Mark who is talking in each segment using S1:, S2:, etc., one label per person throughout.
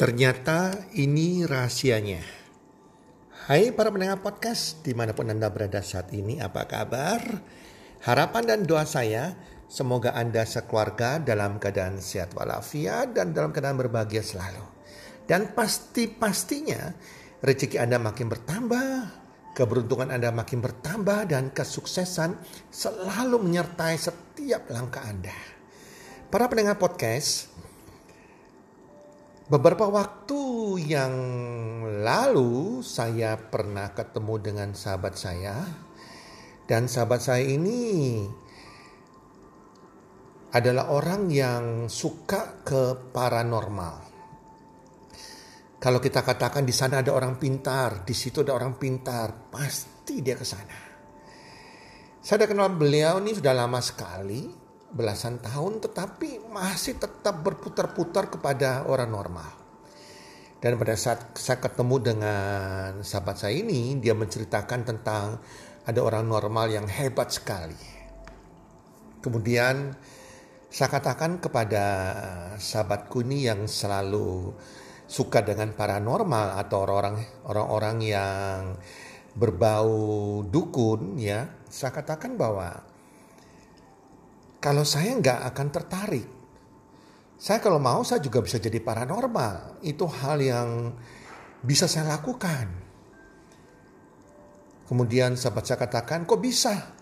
S1: Ternyata ini rahasianya. Hai para pendengar podcast di mana pun Anda berada saat ini, apa kabar? Harapan dan doa saya semoga Anda sekeluarga dalam keadaan sehat walafiat dan dalam keadaan berbahagia selalu. Dan pasti-pastinya rezeki Anda makin bertambah, keberuntungan Anda makin bertambah dan kesuksesan selalu menyertai setiap langkah Anda. Para pendengar podcast, Beberapa waktu yang lalu saya pernah ketemu dengan sahabat saya dan sahabat saya ini adalah orang yang suka ke paranormal. Kalau kita katakan di sana ada orang pintar, di situ ada orang pintar, pasti dia ke sana. Saya kenal beliau ini sudah lama sekali belasan tahun tetapi masih tetap berputar-putar kepada orang normal. Dan pada saat saya ketemu dengan sahabat saya ini, dia menceritakan tentang ada orang normal yang hebat sekali. Kemudian saya katakan kepada sahabatku ini yang selalu suka dengan paranormal atau orang-orang orang-orang yang berbau dukun ya, saya katakan bahwa kalau saya nggak akan tertarik. Saya kalau mau saya juga bisa jadi paranormal. Itu hal yang bisa saya lakukan. Kemudian sahabat saya katakan, kok bisa?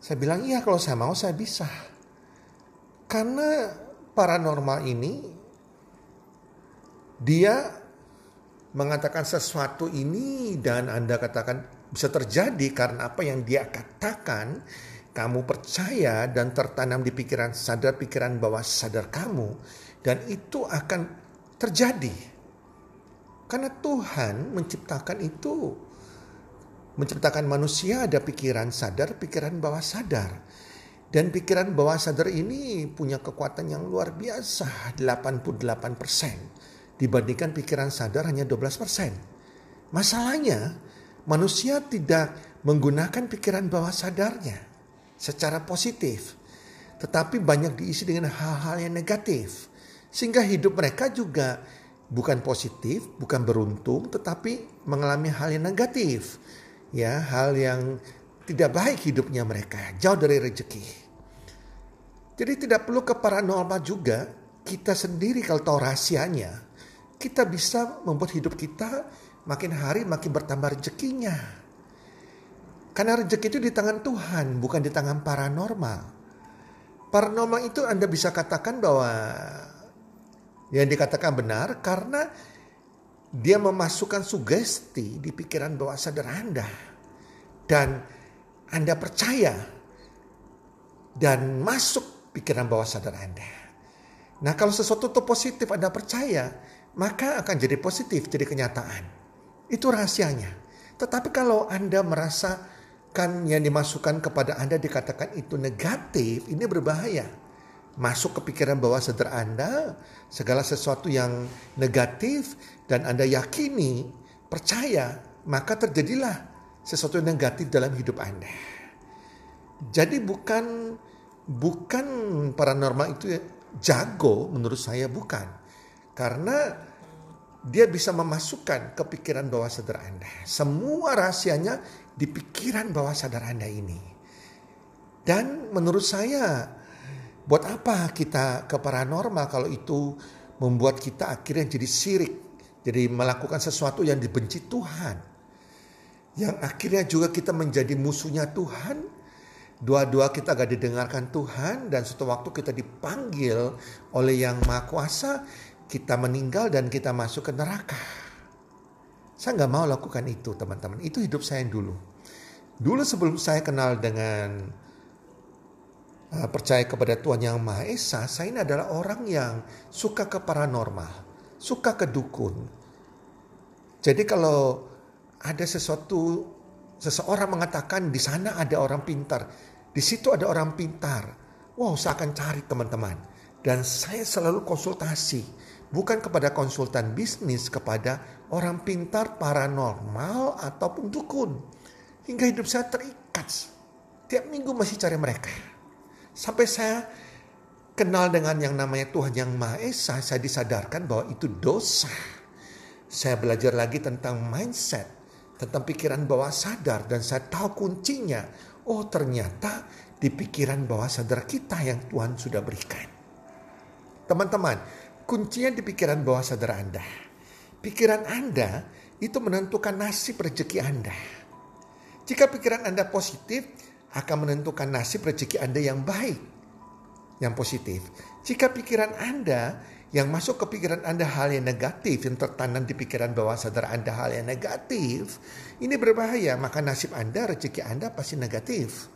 S1: Saya bilang, iya kalau saya mau saya bisa. Karena paranormal ini, dia mengatakan sesuatu ini dan Anda katakan bisa terjadi karena apa yang dia katakan kamu percaya dan tertanam di pikiran sadar pikiran bawah sadar kamu dan itu akan terjadi. Karena Tuhan menciptakan itu. Menciptakan manusia ada pikiran sadar, pikiran bawah sadar. Dan pikiran bawah sadar ini punya kekuatan yang luar biasa, 88% dibandingkan pikiran sadar hanya 12%. Masalahnya, manusia tidak menggunakan pikiran bawah sadarnya secara positif, tetapi banyak diisi dengan hal-hal yang negatif, sehingga hidup mereka juga bukan positif, bukan beruntung, tetapi mengalami hal yang negatif, ya, hal yang tidak baik hidupnya mereka, jauh dari rezeki. Jadi tidak perlu ke paranormal juga, kita sendiri kalau tahu rahasianya, kita bisa membuat hidup kita makin hari makin bertambah rezekinya. Karena rezeki itu di tangan Tuhan, bukan di tangan paranormal. Paranormal itu Anda bisa katakan bahwa yang dikatakan benar karena dia memasukkan sugesti di pikiran bawah sadar Anda. Dan Anda percaya dan masuk pikiran bawah sadar Anda. Nah kalau sesuatu itu positif Anda percaya, maka akan jadi positif, jadi kenyataan. Itu rahasianya. Tetapi kalau Anda merasa kan yang dimasukkan kepada Anda dikatakan itu negatif, ini berbahaya. Masuk ke pikiran bawah sadar Anda, segala sesuatu yang negatif dan Anda yakini, percaya, maka terjadilah sesuatu yang negatif dalam hidup Anda. Jadi bukan bukan paranormal itu jago menurut saya bukan. Karena dia bisa memasukkan ke pikiran bawah sadar Anda. Semua rahasianya di pikiran bawah sadar Anda ini. Dan menurut saya, buat apa kita ke paranormal kalau itu membuat kita akhirnya jadi sirik. Jadi melakukan sesuatu yang dibenci Tuhan. Yang akhirnya juga kita menjadi musuhnya Tuhan. Dua-dua kita gak didengarkan Tuhan dan suatu waktu kita dipanggil oleh yang maha kuasa. Kita meninggal dan kita masuk ke neraka. Saya nggak mau lakukan itu teman-teman. Itu hidup saya yang dulu. Dulu sebelum saya kenal dengan uh, percaya kepada Tuhan Yang Maha Esa, saya ini adalah orang yang suka ke paranormal, suka ke dukun. Jadi kalau ada sesuatu, seseorang mengatakan di sana ada orang pintar, di situ ada orang pintar. Wow, saya akan cari teman-teman. Dan saya selalu konsultasi, bukan kepada konsultan bisnis, kepada orang pintar paranormal ataupun dukun. Hingga hidup saya terikat. Tiap minggu masih cari mereka. Sampai saya kenal dengan yang namanya Tuhan yang Maha Esa, saya disadarkan bahwa itu dosa. Saya belajar lagi tentang mindset, tentang pikiran bawah sadar dan saya tahu kuncinya. Oh ternyata di pikiran bawah sadar kita yang Tuhan sudah berikan. Teman-teman, kuncinya di pikiran bawah sadar Anda. Pikiran Anda itu menentukan nasib rezeki Anda. Jika pikiran Anda positif, akan menentukan nasib rezeki Anda yang baik yang positif. Jika pikiran Anda yang masuk ke pikiran Anda hal yang negatif, yang tertanam di pikiran bawah sadar Anda hal yang negatif, ini berbahaya. Maka nasib Anda, rezeki Anda pasti negatif.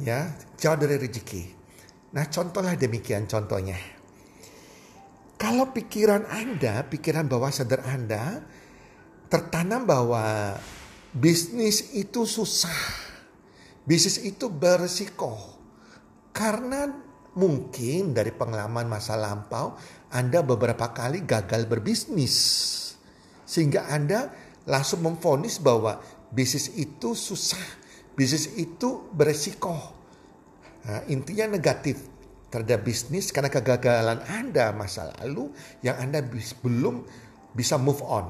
S1: Ya, jauh dari rezeki. Nah, contohlah demikian contohnya. Kalau pikiran Anda, pikiran bawah sadar Anda tertanam bahwa bisnis itu susah. Bisnis itu berisiko. Karena Mungkin dari pengalaman masa lampau Anda beberapa kali gagal berbisnis. Sehingga Anda langsung memfonis bahwa bisnis itu susah. Bisnis itu beresiko. Nah, intinya negatif terhadap bisnis karena kegagalan Anda masa lalu yang Anda belum bisa move on.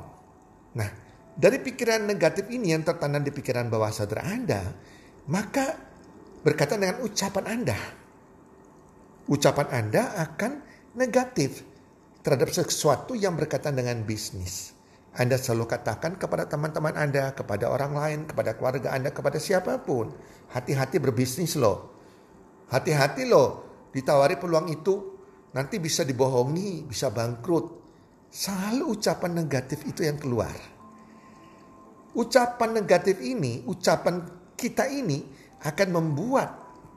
S1: Nah, dari pikiran negatif ini yang tertanam di pikiran bawah sadar Anda, maka berkaitan dengan ucapan Anda ucapan Anda akan negatif terhadap sesuatu yang berkaitan dengan bisnis. Anda selalu katakan kepada teman-teman Anda, kepada orang lain, kepada keluarga Anda, kepada siapa pun. Hati-hati berbisnis loh. Hati-hati loh ditawari peluang itu nanti bisa dibohongi, bisa bangkrut. Selalu ucapan negatif itu yang keluar. Ucapan negatif ini, ucapan kita ini akan membuat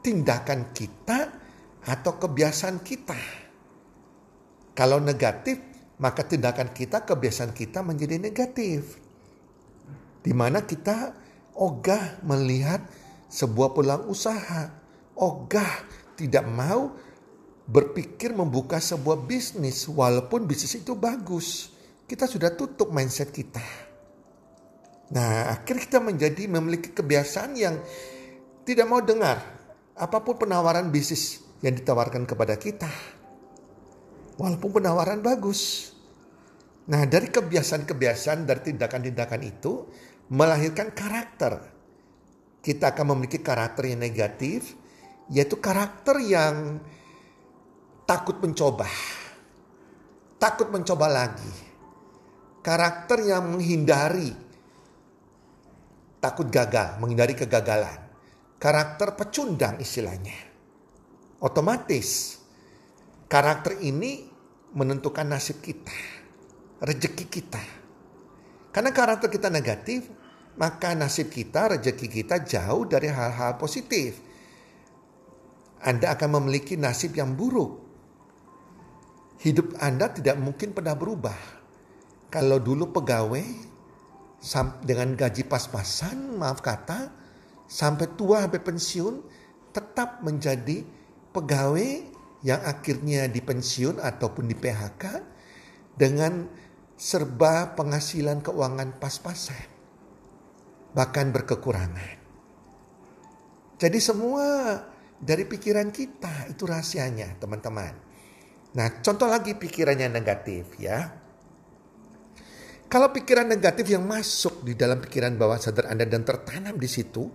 S1: tindakan kita atau kebiasaan kita. Kalau negatif, maka tindakan kita, kebiasaan kita menjadi negatif. Di mana kita ogah melihat sebuah peluang usaha, ogah tidak mau berpikir membuka sebuah bisnis walaupun bisnis itu bagus. Kita sudah tutup mindset kita. Nah, akhirnya kita menjadi memiliki kebiasaan yang tidak mau dengar apa pun penawaran bisnis yang ditawarkan kepada kita. Walaupun penawaran bagus. Nah dari kebiasaan-kebiasaan, dari tindakan-tindakan itu melahirkan karakter. Kita akan memiliki karakter yang negatif, yaitu karakter yang takut mencoba. Takut mencoba lagi. Karakter yang menghindari takut gagal, menghindari kegagalan. Karakter pecundang istilahnya. Otomatis karakter ini menentukan nasib kita, rejeki kita. Karena karakter kita negatif, maka nasib kita, rejeki kita jauh dari hal-hal positif. Anda akan memiliki nasib yang buruk. Hidup Anda tidak mungkin pernah berubah. Kalau dulu pegawai dengan gaji pas-pasan, maaf kata, sampai tua, sampai pensiun, tetap menjadi pegawai yang akhirnya dipensiun ataupun di PHK dengan serba penghasilan keuangan pas-pasan. Bahkan berkekurangan. Jadi semua dari pikiran kita itu rahasianya teman-teman. Nah contoh lagi pikirannya negatif ya. Kalau pikiran negatif yang masuk di dalam pikiran bawah sadar Anda dan tertanam di situ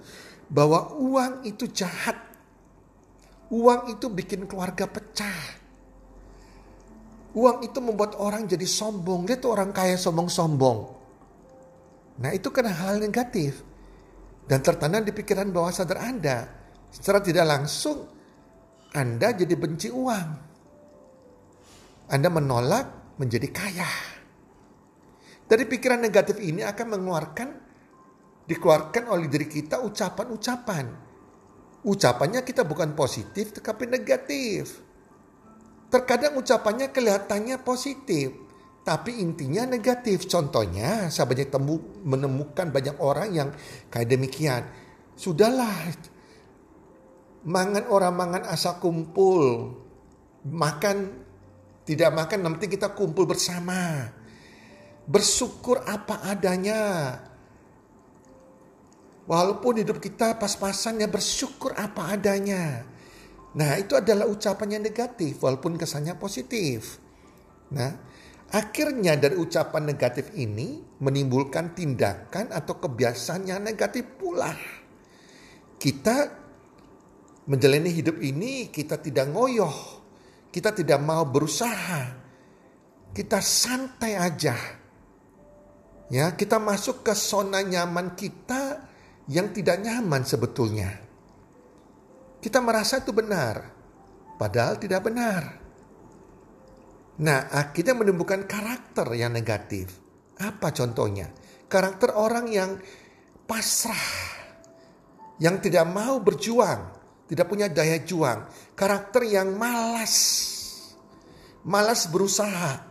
S1: bahwa uang itu jahat Uang itu bikin keluarga pecah. Uang itu membuat orang jadi sombong. Dia tuh orang kaya sombong-sombong. Nah itu kan hal negatif. Dan tertanam di pikiran bawah sadar Anda. Secara tidak langsung Anda jadi benci uang. Anda menolak menjadi kaya. Dari pikiran negatif ini akan mengeluarkan dikeluarkan oleh diri kita ucapan-ucapan ucapannya kita bukan positif tetapi negatif. Terkadang ucapannya kelihatannya positif, tapi intinya negatif. Contohnya, saya banyak temu, menemukan banyak orang yang kayak demikian. Sudahlah, mangan orang mangan asal kumpul, makan tidak makan, nanti kita kumpul bersama. Bersyukur apa adanya, Walaupun hidup kita pas-pasan ya bersyukur apa adanya. Nah, itu adalah ucapan yang negatif walaupun kesannya positif. Nah, akhirnya dari ucapan negatif ini menimbulkan tindakan atau kebiasaan yang negatif pula. Kita menjalani hidup ini kita tidak ngoyoh, kita tidak mau berusaha, kita santai aja. Ya, kita masuk ke zona nyaman kita yang tidak nyaman sebetulnya. Kita merasa itu benar, padahal tidak benar. Nah, akhirnya menemukan karakter yang negatif. Apa contohnya? Karakter orang yang pasrah, yang tidak mau berjuang, tidak punya daya juang. Karakter yang malas, malas berusaha.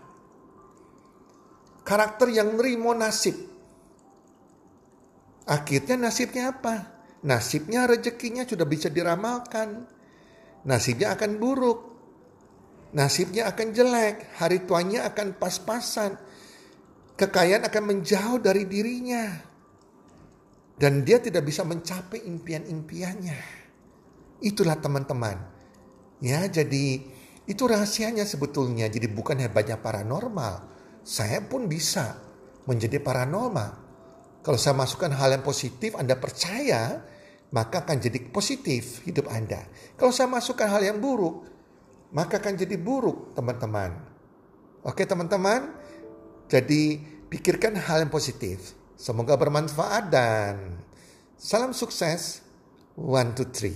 S1: Karakter yang nerimo nasib. Akhirnya nasibnya apa? nasibnya rezekinya sudah bisa diramalkan. Nasibnya akan buruk. Nasibnya akan jelek. Hari tuanya akan pas-pasan. Kekayaan akan menjauh dari dirinya. Dan dia tidak bisa mencapai impian-impiannya. Itulah teman-teman. Ya, jadi itu rahasianya sebetulnya. Jadi bukan hebatnya paranormal. Saya pun bisa menjadi paranormal kalau saya masukkan hal yang positif, Anda percaya, maka akan jadi positif hidup Anda. Kalau saya masukkan hal yang buruk, maka akan jadi buruk, teman-teman. Oke, teman-teman. Jadi, pikirkan hal yang positif. Semoga bermanfaat dan salam sukses. One, two, three.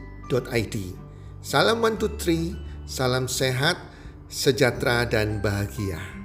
S1: healthcommunity.id. Salam one Salam sehat, sejahtera, dan bahagia.